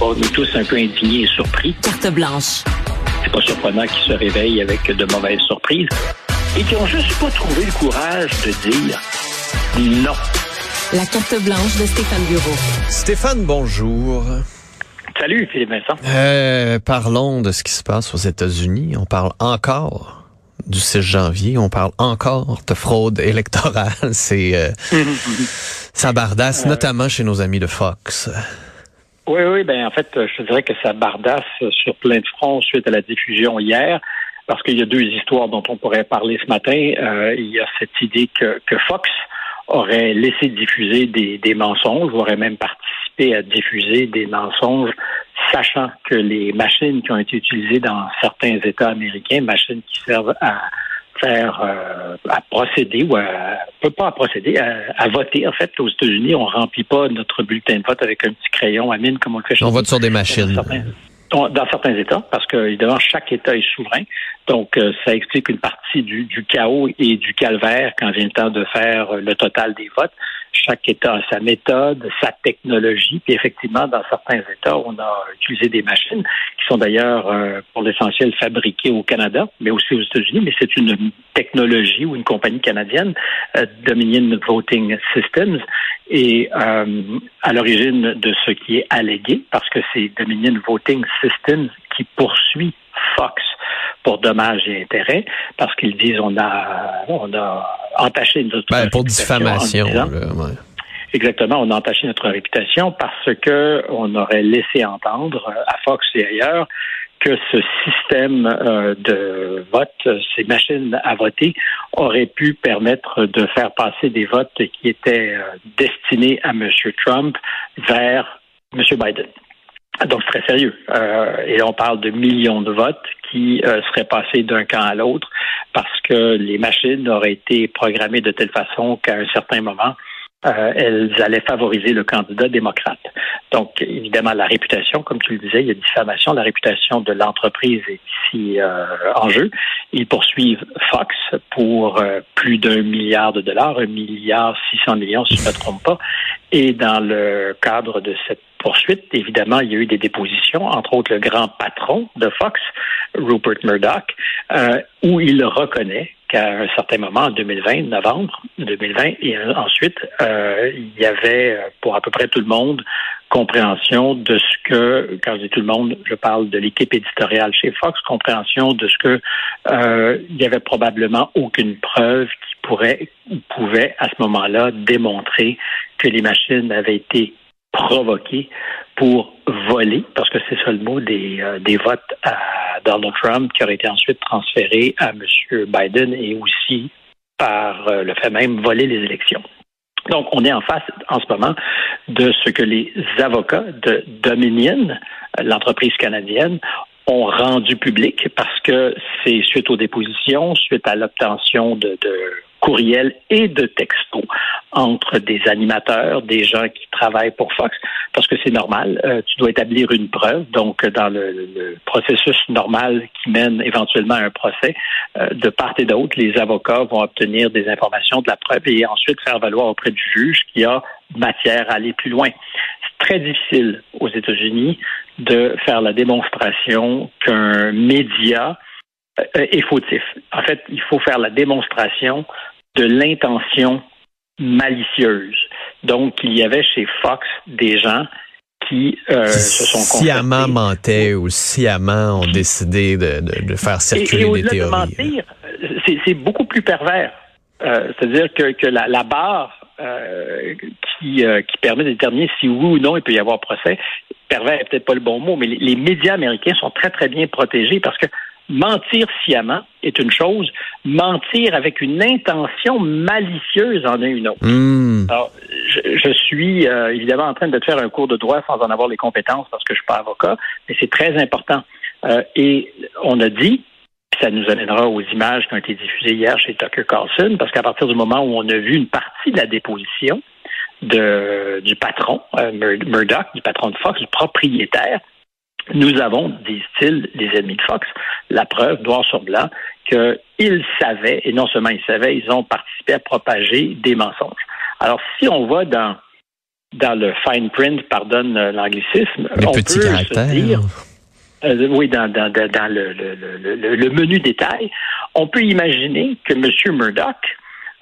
On est tous un peu indignés et surpris. Carte blanche. C'est pas surprenant qu'ils se réveillent avec de mauvaises surprises et qui ont juste pas trouvé le courage de dire non. La carte blanche de Stéphane Bureau. Stéphane, bonjour. Salut, Philippe Vincent. Euh, parlons de ce qui se passe aux États-Unis. On parle encore du 6 janvier. On parle encore de fraude électorale. C'est euh, ça bardasse, notamment chez nos amis de Fox. Oui, oui, ben en fait, je dirais que ça bardasse sur plein de fronts suite à la diffusion hier, parce qu'il y a deux histoires dont on pourrait parler ce matin. Euh, il y a cette idée que, que Fox aurait laissé diffuser des, des mensonges, aurait même participé à diffuser des mensonges, sachant que les machines qui ont été utilisées dans certains États américains, machines qui servent à faire euh, à procéder ou à pas à procéder à, à, voter en fait aux États-Unis. On remplit pas notre bulletin de vote avec un petit crayon à mine comme on le fait chez On vote sur des machines. Dans certains, dans certains États parce que évidemment chaque État est souverain. Donc euh, ça explique une partie du, du chaos et du calvaire quand vient le temps de faire le total des votes chaque État a sa méthode, sa technologie. Puis effectivement, dans certains États, on a utilisé des machines qui sont d'ailleurs euh, pour l'essentiel fabriquées au Canada, mais aussi aux États-Unis. Mais c'est une technologie ou une compagnie canadienne, euh, Dominion Voting Systems, et euh, à l'origine de ce qui est allégué, parce que c'est Dominion Voting Systems qui poursuit Fox pour dommages et intérêts, parce qu'ils disent on a on a entaché notre ben, pour diffamation. Disant, là, ouais. Exactement, on a entaché notre réputation parce que on aurait laissé entendre à Fox et ailleurs que ce système euh, de vote, ces machines à voter, auraient pu permettre de faire passer des votes qui étaient euh, destinés à M. Trump vers M. Biden. Donc, c'est très sérieux. Euh, et on parle de millions de votes qui euh, seraient passés d'un camp à l'autre parce que les machines auraient été programmées de telle façon qu'à un certain moment, euh, elles allaient favoriser le candidat démocrate. Donc, évidemment, la réputation, comme tu le disais, il y a diffamation, la réputation de l'entreprise est ici euh, en jeu. Ils poursuivent Fox pour euh, plus d'un milliard de dollars, un milliard six cents millions, si je ne me trompe pas. Et dans le cadre de cette poursuite, évidemment, il y a eu des dépositions, entre autres le grand patron de Fox, Rupert Murdoch, euh, où il reconnaît qu'à un certain moment, en 2020, novembre 2020, et ensuite, euh, il y avait pour à peu près tout le monde compréhension de ce que, quand je dis tout le monde, je parle de l'équipe éditoriale chez Fox, compréhension de ce que euh, il y avait probablement aucune preuve qui pourrait ou pouvait à ce moment-là démontrer que les machines avaient été provoquées pour voler, parce que c'est ça le mot des, euh, des votes à Donald Trump qui auraient été ensuite transférés à M. Biden et aussi par euh, le fait même voler les élections. Donc, on est en face en ce moment de ce que les avocats de Dominion, l'entreprise canadienne, ont rendu public parce que c'est suite aux dépositions, suite à l'obtention de courriels et de textos entre des animateurs, des gens qui travaillent pour Fox, parce que c'est normal, euh, tu dois établir une preuve. Donc, dans le, processus normal qui mène éventuellement à un procès, euh, de part et d'autre, les avocats vont obtenir des informations de la preuve et ensuite faire valoir auprès du juge qu'il y a matière à aller plus loin. C'est très difficile aux États-Unis de faire la démonstration qu'un média est fautif. En fait, il faut faire la démonstration de l'intention malicieuse. Donc, il y avait chez Fox des gens qui euh, se sont sciemment mentaient ou sciemment ont décidé de, de, de faire circuler et, et des théories. De mentir, c'est beaucoup plus pervers. Euh, C'est-à-dire que, que la, la barre euh, qui, euh, qui permet de déterminer si oui ou non il peut y avoir procès, pervers est peut-être pas le bon mot, mais les, les médias américains sont très très bien protégés parce que mentir sciemment est une chose, mentir avec une intention malicieuse en est une autre. Hmm. Alors, je, suis euh, évidemment en train de faire un cours de droit sans en avoir les compétences parce que je suis pas avocat, mais c'est très important. Euh, et on a dit, ça nous amènera aux images qui ont été diffusées hier chez Tucker Carlson, parce qu'à partir du moment où on a vu une partie de la déposition de, du patron, euh, Murdoch, du patron de Fox, du propriétaire, nous avons, disent-ils, les ennemis de Fox, la preuve, noir sur blanc, qu'ils savaient, et non seulement ils savaient, ils ont participé à propager des mensonges. Alors, si on va dans, dans le fine print, pardonne l'anglicisme, on peut se dire, euh, oui, dans, dans, dans le, le, le, menu détail, on peut imaginer que M. Murdoch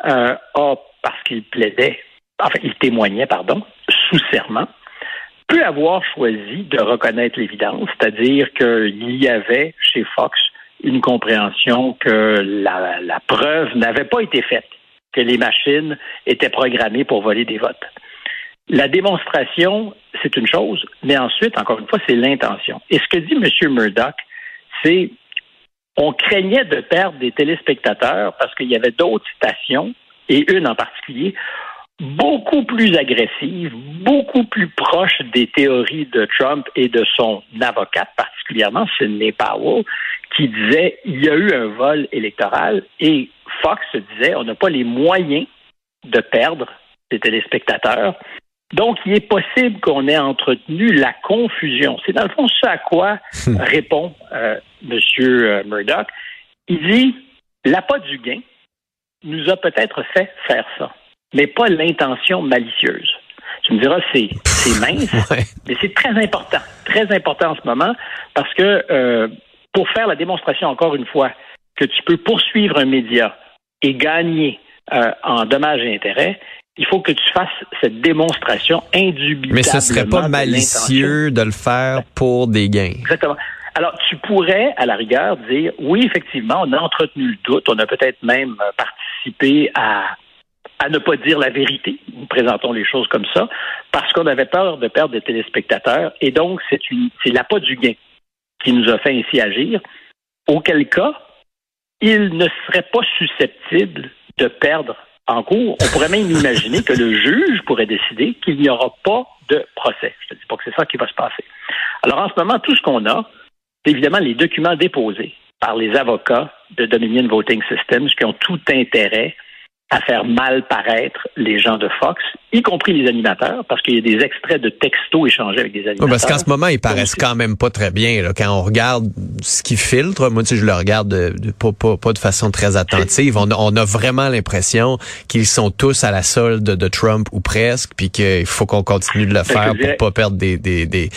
euh, a, parce qu'il plaidait, enfin, il témoignait, pardon, sous serment, peut avoir choisi de reconnaître l'évidence, c'est-à-dire qu'il y avait chez Fox une compréhension que la, la preuve n'avait pas été faite, que les machines étaient programmées pour voler des votes. La démonstration, c'est une chose, mais ensuite, encore une fois, c'est l'intention. Et ce que dit M. Murdoch, c'est on craignait de perdre des téléspectateurs parce qu'il y avait d'autres stations, et une en particulier, beaucoup plus agressive, beaucoup plus proche des théories de Trump et de son avocate, particulièrement Sidney Powell, qui disait il y a eu un vol électoral et Fox disait on n'a pas les moyens de perdre des téléspectateurs. Donc, il est possible qu'on ait entretenu la confusion. C'est dans le fond ce à quoi hmm. répond euh, M. Murdoch. Il dit l'appât du gain nous a peut-être fait faire ça mais pas l'intention malicieuse. Tu me diras, c'est, c'est mince, mais c'est très important, très important en ce moment, parce que euh, pour faire la démonstration, encore une fois, que tu peux poursuivre un média et gagner euh, en dommages et intérêts, il faut que tu fasses cette démonstration indubitablement. Mais ce serait pas malicieux de le faire pour des gains. Exactement. Alors, tu pourrais, à la rigueur, dire, oui, effectivement, on a entretenu le doute, on a peut-être même participé à à ne pas dire la vérité. Nous présentons les choses comme ça parce qu'on avait peur de perdre des téléspectateurs et donc c'est l'appât du gain qui nous a fait ainsi agir. Auquel cas, il ne serait pas susceptible de perdre en cours. On pourrait même imaginer que le juge pourrait décider qu'il n'y aura pas de procès. Je ne dis pas que c'est ça qui va se passer. Alors en ce moment, tout ce qu'on a, c'est évidemment les documents déposés par les avocats de Dominion Voting Systems qui ont tout intérêt à faire mal paraître les gens de Fox, y compris les animateurs, parce qu'il y a des extraits de textos échangés avec des animateurs. parce qu'en ce moment, ils paraissent quand même pas très bien. Là. Quand on regarde ce qu'ils filtrent, moi, tu je le regarde de, pas, pas, pas, de façon très attentive. On, on a vraiment l'impression qu'ils sont tous à la solde de Trump ou presque, puis qu'il faut qu'on continue de le faire pour pas perdre des, des, des,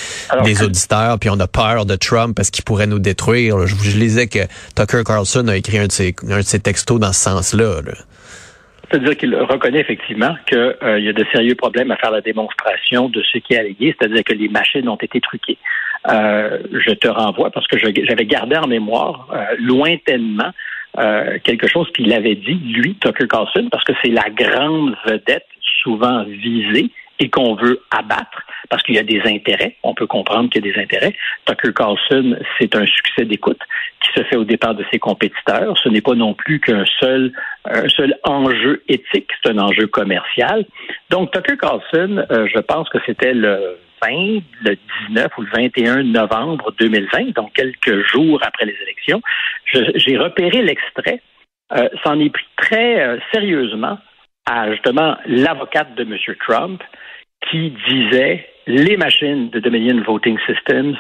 des auditeurs. Puis on a peur de Trump parce qu'il pourrait nous détruire. Je, je lisais que Tucker Carlson a écrit un de ses, un de ses textos dans ce sens-là. là c'est-à-dire qu'il reconnaît effectivement qu'il euh, y a de sérieux problèmes à faire la démonstration de ce qui est allégué, c'est-à-dire que les machines ont été truquées. Euh, je te renvoie parce que j'avais gardé en mémoire euh, lointainement quelque chose qu'il avait dit, lui, Tucker Carlson, parce que c'est la grande vedette souvent visée et qu'on veut abattre parce qu'il y a des intérêts. On peut comprendre qu'il y a des intérêts. Tucker Carlson, c'est un succès d'écoute qui se fait au départ de ses compétiteurs. Ce n'est pas non plus qu'un seul, un seul enjeu éthique, c'est un enjeu commercial. Donc, Tucker Carlson, euh, je pense que c'était le 20, le 19 ou le 21 novembre 2020, donc quelques jours après les élections. J'ai repéré l'extrait. Euh, S'en est pris très euh, sérieusement à justement l'avocate de M. Trump qui disait les machines de Dominion Voting Systems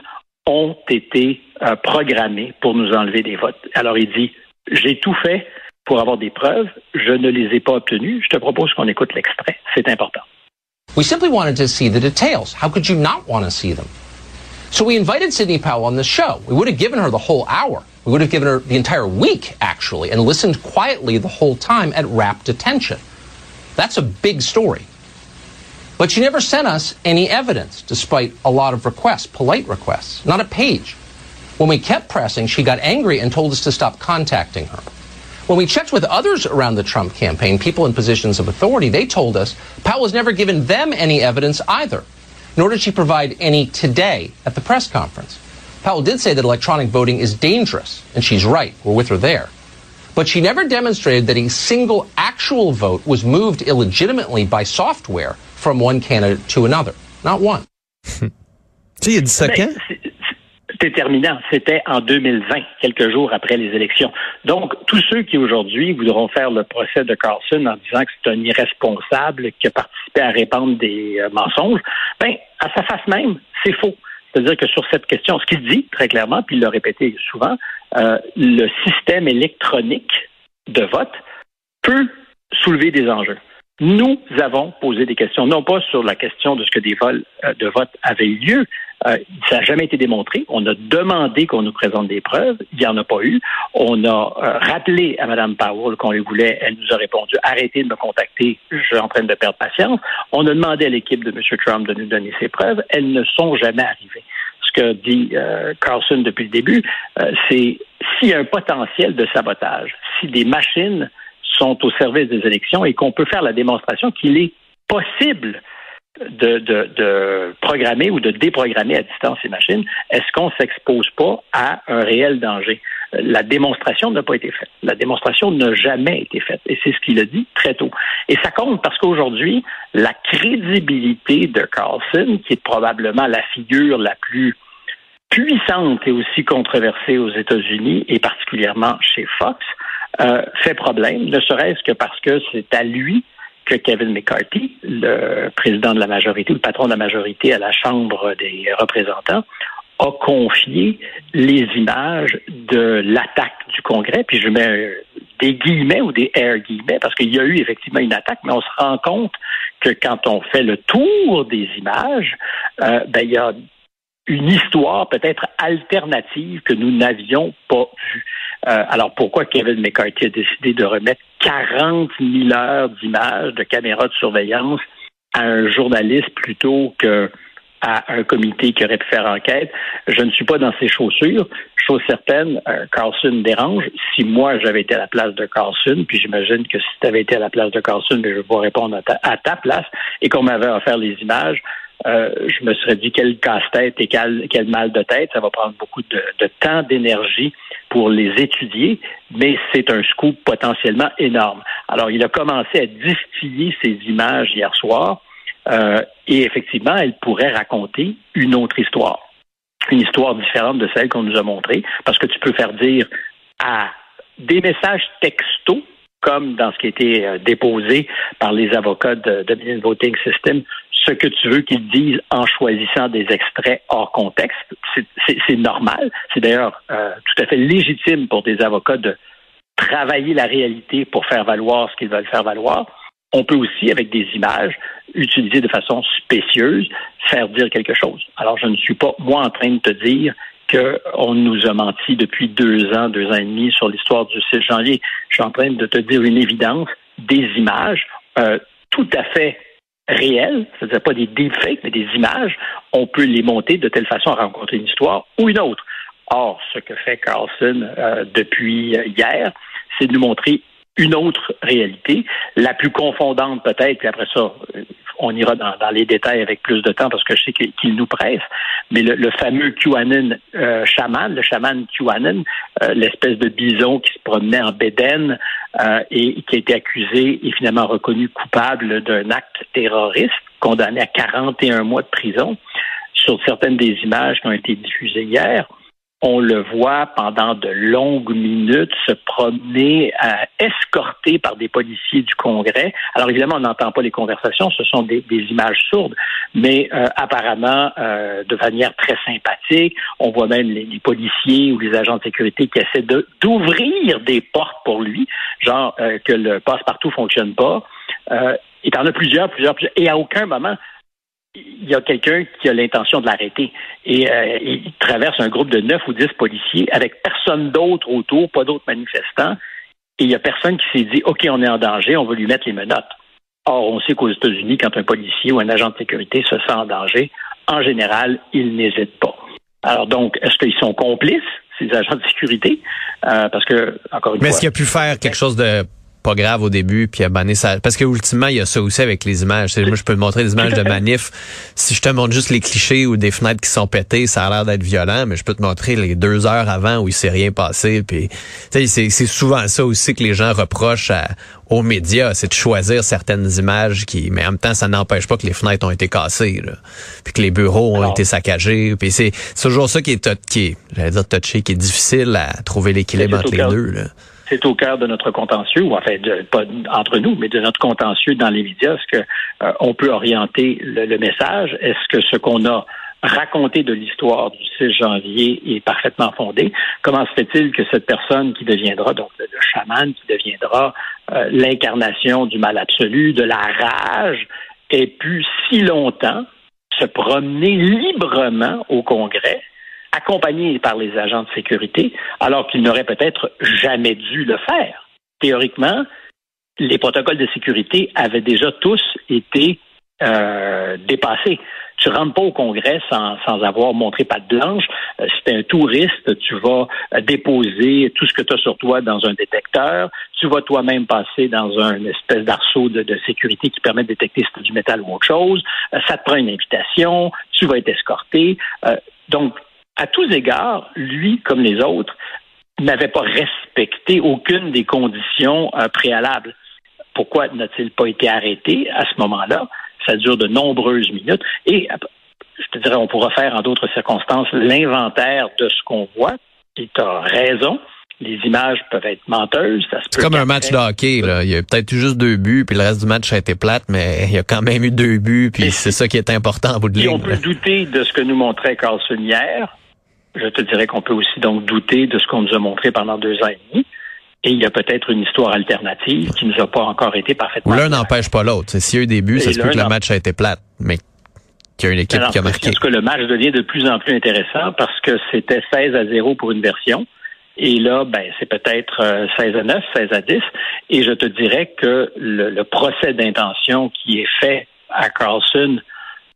ont été euh, programmées pour nous enlever des votes. Alors il dit j'ai tout fait pour avoir des preuves, je ne les ai pas obtenues. Je te propose qu'on écoute l'extrait, c'est important. We simply wanted to see the details. How could you not want to see them? So we invited Sidney Powell on the show. We would have given her the whole hour. We would have given her the entire week, actually, and listened quietly the whole time at rapt attention. That's a big story. But she never sent us any evidence, despite a lot of requests, polite requests, not a page. When we kept pressing, she got angry and told us to stop contacting her. When we checked with others around the Trump campaign, people in positions of authority, they told us Powell has never given them any evidence either, nor did she provide any today at the press conference. Powell did say that electronic voting is dangerous, and she's right. We're with her there. But she never demonstrated that a single actual vote was moved illegitimately by software from one candidate to another. Not one. tu sais, il a ça quand? déterminant. C'était en 2020, quelques jours après les élections. Donc, tous ceux qui aujourd'hui voudront faire le procès de Carlson en disant que c'est un irresponsable qui a participé à répandre des euh, mensonges, ben, à sa face même, c'est faux. C'est-à-dire que sur cette question, ce qu'il dit très clairement, puis il l'a répété souvent, euh, le système électronique de vote peut soulever des enjeux. Nous avons posé des questions, non pas sur la question de ce que des vols euh, de vote avaient eu lieu, euh, ça n'a jamais été démontré. On a demandé qu'on nous présente des preuves. Il n'y en a pas eu. On a euh, rappelé à Mme Powell qu'on les voulait. Elle nous a répondu arrêtez de me contacter. Je suis en train de perdre patience. On a demandé à l'équipe de M. Trump de nous donner ces preuves. Elles ne sont jamais arrivées. Ce que dit euh, Carlson depuis le début, c'est s'il y a un potentiel de sabotage, si des machines sont au service des élections et qu'on peut faire la démonstration qu'il est possible de, de, de, programmer ou de déprogrammer à distance ces machines, est-ce qu'on s'expose pas à un réel danger? La démonstration n'a pas été faite. La démonstration n'a jamais été faite. Et c'est ce qu'il a dit très tôt. Et ça compte parce qu'aujourd'hui, la crédibilité de Carlson, qui est probablement la figure la plus puissante et aussi controversée aux États-Unis et particulièrement chez Fox, euh, fait problème, ne serait-ce que parce que c'est à lui que Kevin McCarthy, le président de la majorité, le patron de la majorité à la Chambre des représentants, a confié les images de l'attaque du Congrès, puis je mets des guillemets ou des air guillemets, parce qu'il y a eu effectivement une attaque, mais on se rend compte que quand on fait le tour des images, euh, ben, il y a une histoire peut-être alternative que nous n'avions pas vue. Euh, alors pourquoi Kevin McCarthy a décidé de remettre 40 000 heures d'images de caméras de surveillance à un journaliste plutôt que à un comité qui aurait pu faire enquête? Je ne suis pas dans ses chaussures. Chose certaine, euh, Carlson dérange. Si moi j'avais été à la place de Carlson, puis j'imagine que si tu avais été à la place de Carlson, je vais pas répondre à ta, place, et qu'on m'avait offert les images, euh, je me serais dit quel casse-tête et quel, quel, mal de tête. Ça va prendre beaucoup de, temps, d'énergie pour les étudier, mais c'est un scoop potentiellement énorme. Alors, il a commencé à distiller ces images hier soir, euh, et effectivement, elle pourrait raconter une autre histoire, une histoire différente de celle qu'on nous a montrée, parce que tu peux faire dire à des messages textos comme dans ce qui a été euh, déposé par les avocats de Dominion Voting System, ce que tu veux qu'ils disent en choisissant des extraits hors contexte. C'est normal. C'est d'ailleurs euh, tout à fait légitime pour des avocats de travailler la réalité pour faire valoir ce qu'ils veulent faire valoir. On peut aussi, avec des images, utiliser de façon spécieuse, faire dire quelque chose. Alors, je ne suis pas, moi, en train de te dire qu'on nous a menti depuis deux ans, deux ans et demi sur l'histoire du 6 janvier. Je suis en train de te dire une évidence, des images euh, tout à fait réelles, c'est-à-dire pas des deepfakes, mais des images, on peut les monter de telle façon à rencontrer une histoire ou une autre. Or, ce que fait Carlson euh, depuis hier, c'est de nous montrer une autre réalité, la plus confondante peut-être, puis après ça, on ira dans, les détails avec plus de temps parce que je sais qu'il nous presse, mais le, fameux QAnon euh, chaman, le chaman QAnon, euh, l'espèce de bison qui se promenait en Bédène euh, et qui a été accusé et finalement reconnu coupable d'un acte terroriste, condamné à 41 mois de prison, sur certaines des images qui ont été diffusées hier, on le voit pendant de longues minutes se promener à, escorté par des policiers du Congrès. Alors évidemment, on n'entend pas les conversations, ce sont des, images sourdes, mais euh, apparemment euh, de manière très sympathique. On voit même les, policiers ou les agents de sécurité qui essaient d'ouvrir des portes pour lui, genre euh, que le passe-partout fonctionne pas. il en a plusieurs, plusieurs, plusieurs, et à aucun moment il y a quelqu'un qui a l'intention de l'arrêter. Et euh, il traverse un groupe de neuf ou dix policiers avec personne d'autre autour, pas d'autres manifestants. Et il y a personne qui s'est dit, OK, on est en danger, on va lui mettre les menottes. Or, on sait qu'aux États-Unis, quand un policier ou un agent de sécurité se sent en danger, en général, il n'hésite pas. Alors donc, est-ce qu'ils sont complices, ces agents de sécurité? Euh, parce que, encore une Mais fois... est-ce qu'il a pu faire quelque chose de pas grave au début, puis abonner ça. Parce que ultimement, il y a ça aussi avec les images. Moi, je peux te montrer des images de manif. Si je te montre juste les clichés ou des fenêtres qui sont pétées, ça a l'air d'être violent, mais je peux te montrer les deux heures avant où il s'est rien passé. Puis, c'est souvent ça aussi que les gens reprochent aux médias, c'est de choisir certaines images qui, mais en même temps, ça n'empêche pas que les fenêtres ont été cassées, là, puis que les bureaux ont été saccagés. Puis c'est toujours ça qui est, qui est, j'allais dire touché, qui est difficile à trouver l'équilibre entre les deux. Là c'est au cœur de notre contentieux, ou enfin pas entre nous, mais de notre contentieux dans les médias. Est-ce que euh, on peut orienter le, message? Est-ce que ce qu'on a raconté de l'histoire du 6 janvier est parfaitement fondé? Comment se fait-il que cette personne qui deviendra donc le, chaman, qui deviendra euh, l'incarnation du mal absolu, de la rage, ait pu si longtemps se promener librement au Congrès accompagné par les agents de sécurité, alors qu'ils n'auraient peut-être jamais dû le faire. Théoriquement, les protocoles de sécurité avaient déjà tous été euh, dépassés. Tu rentres pas au Congrès sans, sans avoir montré patte blanche. Euh, si tu es un touriste, tu vas euh, déposer tout ce que tu as sur toi dans un détecteur. Tu vas toi-même passer dans un espèce d'arceau de, de, sécurité qui permet de détecter si c'est du métal ou autre chose. ça te prend une invitation. Tu vas être escorté. donc, à tous égards, lui, comme les autres, n'avait pas respecté aucune des conditions euh, préalables. Pourquoi n'a-t-il pas été arrêté à ce moment-là? Ça dure de nombreuses minutes. Et je te dirais, on pourra faire en d'autres circonstances l'inventaire de ce qu'on voit. Et tu as raison. Les images peuvent être menteuses. C'est comme un match de hockey. Là. Il y a peut-être eu juste deux buts, puis le reste du match a été plate, mais il y a quand même eu deux buts, puis c'est ça qui est important à bout de ligne. on peut douter de ce que nous montrait Carlson hier, je te dirais qu'on peut aussi donc douter de ce qu'on nous a montré pendant deux ans et demi. Et il y a peut-être une histoire alternative qui nous a pas encore été parfaitement. L'un n'empêche pas l'autre. S'il y a eu des buts, ça se peut que le match a été plate, mais qu'il y a une équipe qui a marqué. Parce que le match devient de plus en plus intéressant parce que c'était 16 à 0 pour une version. Et là, ben, c'est peut-être 16 euh, à 9, 16 à 10. Et je te dirais que le, le procès d'intention qui est fait à Carlson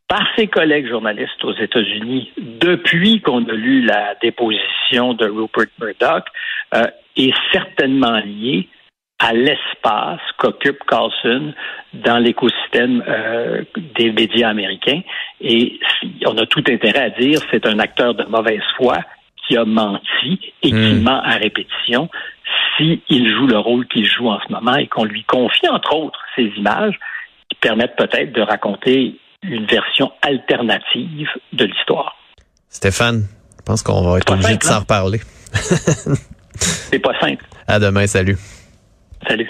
par ses collègues journalistes aux États-Unis depuis qu'on a lu la déposition de Rupert Murdoch euh, est certainement lié à l'espace qu'occupe Carlson dans l'écosystème euh, des médias américains. Et on a tout intérêt à dire c'est un acteur de mauvaise foi qui a menti et qui hmm. ment à répétition s'il joue le rôle qu'il joue en ce moment et qu'on lui confie, entre autres, ces images qui permettent peut-être de raconter une version alternative de l'histoire. Stéphane, je pense qu'on va être obligé de s'en hein? reparler. C'est pas simple. À demain, salut. Salut.